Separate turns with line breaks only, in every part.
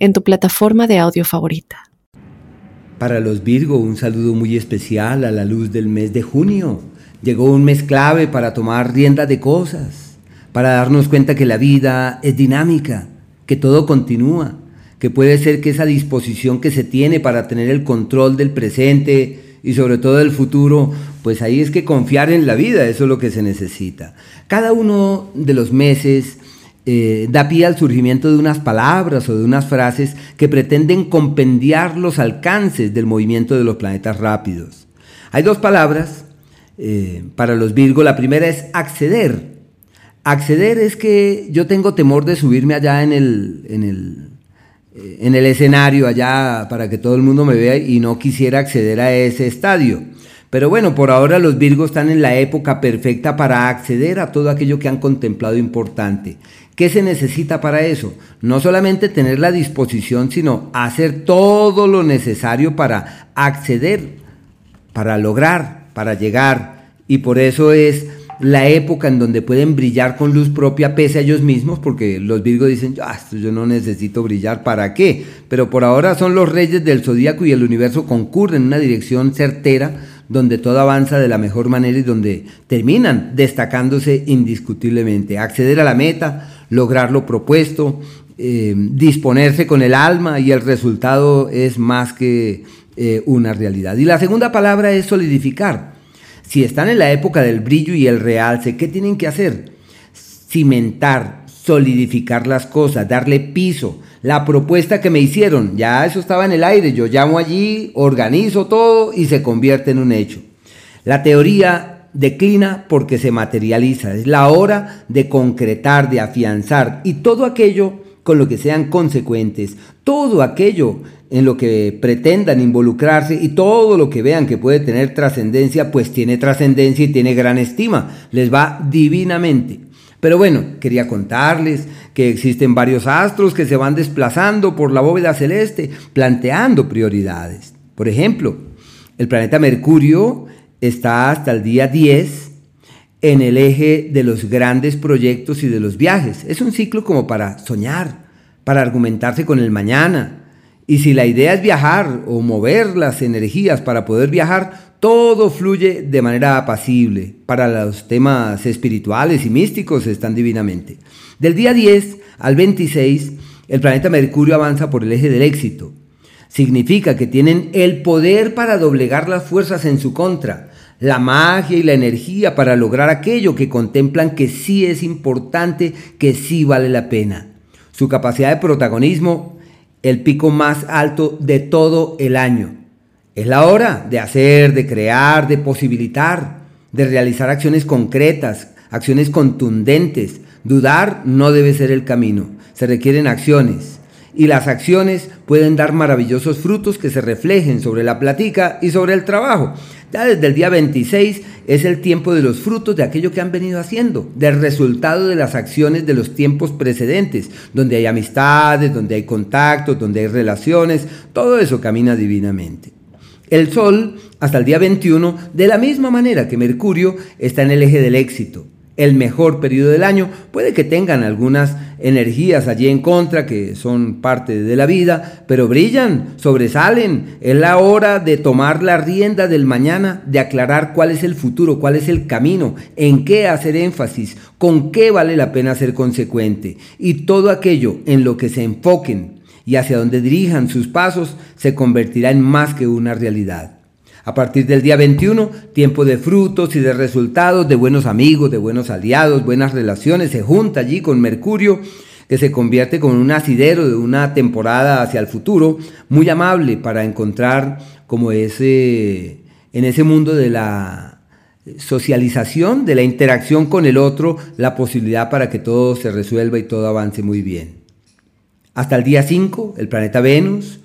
en tu plataforma de audio favorita.
Para los Virgo, un saludo muy especial a la luz del mes de junio. Llegó un mes clave para tomar rienda de cosas, para darnos cuenta que la vida es dinámica, que todo continúa, que puede ser que esa disposición que se tiene para tener el control del presente y sobre todo del futuro, pues ahí es que confiar en la vida, eso es lo que se necesita. Cada uno de los meses eh, da pie al surgimiento de unas palabras o de unas frases que pretenden compendiar los alcances del movimiento de los planetas rápidos. Hay dos palabras eh, para los Virgo. La primera es acceder. Acceder es que yo tengo temor de subirme allá en el, en el, eh, en el escenario, allá para que todo el mundo me vea y no quisiera acceder a ese estadio. Pero bueno, por ahora los Virgos están en la época perfecta para acceder a todo aquello que han contemplado importante. ¿Qué se necesita para eso? No solamente tener la disposición, sino hacer todo lo necesario para acceder, para lograr, para llegar. Y por eso es la época en donde pueden brillar con luz propia pese a ellos mismos, porque los Virgos dicen, ah, yo no necesito brillar, ¿para qué? Pero por ahora son los reyes del zodíaco y el universo concurren en una dirección certera donde todo avanza de la mejor manera y donde terminan destacándose indiscutiblemente. Acceder a la meta, lograr lo propuesto, eh, disponerse con el alma y el resultado es más que eh, una realidad. Y la segunda palabra es solidificar. Si están en la época del brillo y el realce, ¿qué tienen que hacer? Cimentar, solidificar las cosas, darle piso, la propuesta que me hicieron, ya eso estaba en el aire, yo llamo allí, organizo todo y se convierte en un hecho. La teoría declina porque se materializa, es la hora de concretar, de afianzar y todo aquello con lo que sean consecuentes, todo aquello en lo que pretendan involucrarse y todo lo que vean que puede tener trascendencia, pues tiene trascendencia y tiene gran estima, les va divinamente. Pero bueno, quería contarles que existen varios astros que se van desplazando por la bóveda celeste, planteando prioridades. Por ejemplo, el planeta Mercurio está hasta el día 10 en el eje de los grandes proyectos y de los viajes. Es un ciclo como para soñar, para argumentarse con el mañana. Y si la idea es viajar o mover las energías para poder viajar, todo fluye de manera apacible. Para los temas espirituales y místicos están divinamente. Del día 10 al 26, el planeta Mercurio avanza por el eje del éxito. Significa que tienen el poder para doblegar las fuerzas en su contra, la magia y la energía para lograr aquello que contemplan que sí es importante, que sí vale la pena. Su capacidad de protagonismo, el pico más alto de todo el año. Es la hora de hacer, de crear, de posibilitar, de realizar acciones concretas, acciones contundentes. Dudar no debe ser el camino, se requieren acciones. Y las acciones pueden dar maravillosos frutos que se reflejen sobre la platica y sobre el trabajo. Ya desde el día 26 es el tiempo de los frutos de aquello que han venido haciendo, del resultado de las acciones de los tiempos precedentes, donde hay amistades, donde hay contactos, donde hay relaciones, todo eso camina divinamente. El Sol, hasta el día 21, de la misma manera que Mercurio, está en el eje del éxito. El mejor periodo del año puede que tengan algunas energías allí en contra que son parte de la vida, pero brillan, sobresalen. Es la hora de tomar la rienda del mañana, de aclarar cuál es el futuro, cuál es el camino, en qué hacer énfasis, con qué vale la pena ser consecuente. Y todo aquello en lo que se enfoquen y hacia donde dirijan sus pasos se convertirá en más que una realidad. A partir del día 21, tiempo de frutos y de resultados, de buenos amigos, de buenos aliados, buenas relaciones, se junta allí con Mercurio, que se convierte como un asidero de una temporada hacia el futuro, muy amable para encontrar como ese, en ese mundo de la socialización, de la interacción con el otro, la posibilidad para que todo se resuelva y todo avance muy bien. Hasta el día 5, el planeta Venus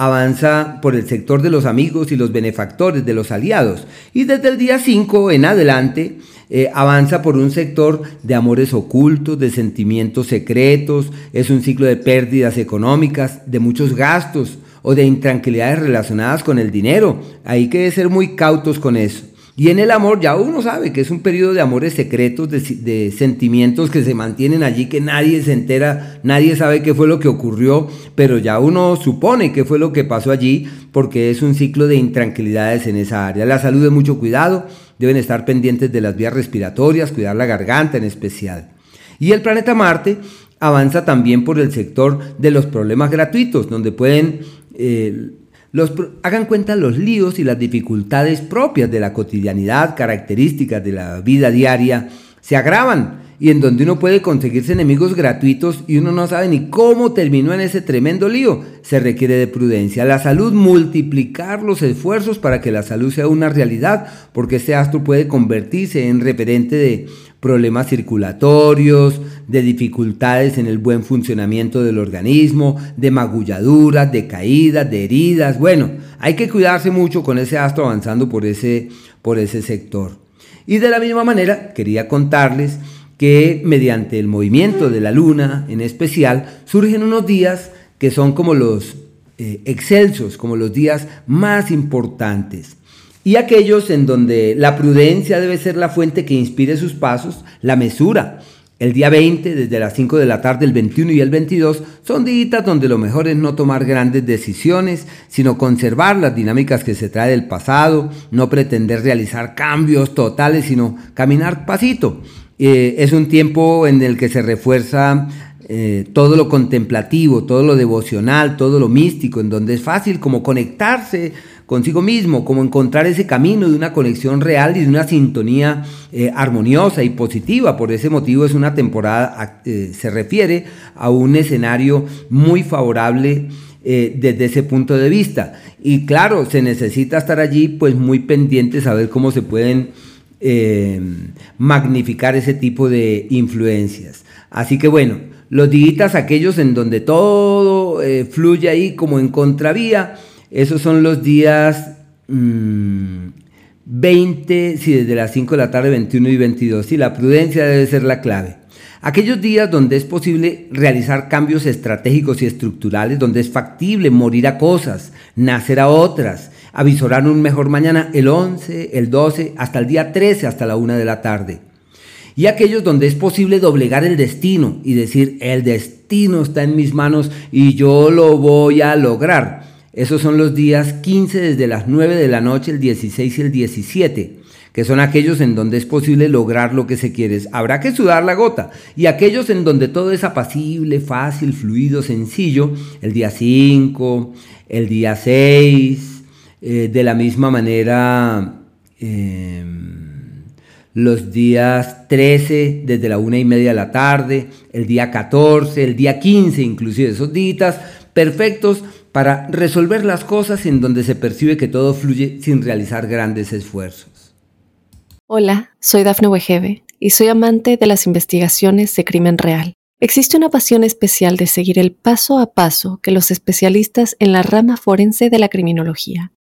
avanza por el sector de los amigos y los benefactores, de los aliados. Y desde el día 5 en adelante eh, avanza por un sector de amores ocultos, de sentimientos secretos, es un ciclo de pérdidas económicas, de muchos gastos o de intranquilidades relacionadas con el dinero. Hay que ser muy cautos con eso. Y en el amor ya uno sabe que es un periodo de amores secretos, de, sentimientos que se mantienen allí, que nadie se entera, nadie sabe qué fue lo que ocurrió, pero ya uno supone qué fue lo que pasó allí, porque es un ciclo de intranquilidades en esa área. La salud de mucho cuidado, deben estar pendientes de las vías respiratorias, cuidar la garganta en especial. Y el planeta Marte avanza también por el sector de los problemas gratuitos, donde pueden eh, los, hagan cuenta los líos y las dificultades propias de la cotidianidad, características de la vida diaria, se agravan y en donde uno puede conseguirse enemigos gratuitos y uno no sabe ni cómo terminó en ese tremendo lío, se requiere de prudencia. La salud, multiplicar los esfuerzos para que la salud sea una realidad, porque este astro puede convertirse en referente de problemas circulatorios, de dificultades en el buen funcionamiento del organismo, de magulladuras, de caídas, de heridas. Bueno, hay que cuidarse mucho con ese astro avanzando por ese, por ese sector. Y de la misma manera, quería contarles que mediante el movimiento de la luna en especial, surgen unos días que son como los eh, excelsos, como los días más importantes y aquellos en donde la prudencia debe ser la fuente que inspire sus pasos, la mesura. El día 20, desde las 5 de la tarde, el 21 y el 22, son días donde lo mejor es no tomar grandes decisiones, sino conservar las dinámicas que se trae del pasado, no pretender realizar cambios totales, sino caminar pasito. Eh, es un tiempo en el que se refuerza eh, todo lo contemplativo, todo lo devocional, todo lo místico, en donde es fácil como conectarse consigo mismo, como encontrar ese camino de una conexión real y de una sintonía eh, armoniosa y positiva. Por ese motivo es una temporada, se refiere a un escenario muy favorable desde ese punto de vista. Y claro, se necesita estar allí pues muy pendientes a ver cómo se pueden magnificar ese tipo de influencias. Así que bueno, los días aquellos en donde todo fluye ahí como en contravía, esos son los días 20, mm, sí, desde las 5 de la tarde, 21 y 22. Y la prudencia debe ser la clave. Aquellos días donde es posible realizar cambios estratégicos y estructurales, donde es factible morir a cosas, nacer a otras, avisorar un mejor mañana el 11, el 12, hasta el día 13, hasta la 1 de la tarde. Y aquellos donde es posible doblegar el destino y decir, el destino está en mis manos y yo lo voy a lograr. Esos son los días 15 desde las 9 de la noche, el 16 y el 17, que son aquellos en donde es posible lograr lo que se quiere. Habrá que sudar la gota. Y aquellos en donde todo es apacible, fácil, fluido, sencillo, el día 5, el día 6, eh, de la misma manera... Em, los días 13 desde la una y media de la tarde, el día 14, el día 15, inclusive esos días perfectos para resolver las cosas en donde se percibe que todo fluye sin realizar grandes esfuerzos.
Hola, soy Dafne Wegebe y soy amante de las investigaciones de crimen real. Existe una pasión especial de seguir el paso a paso que los especialistas en la rama forense de la criminología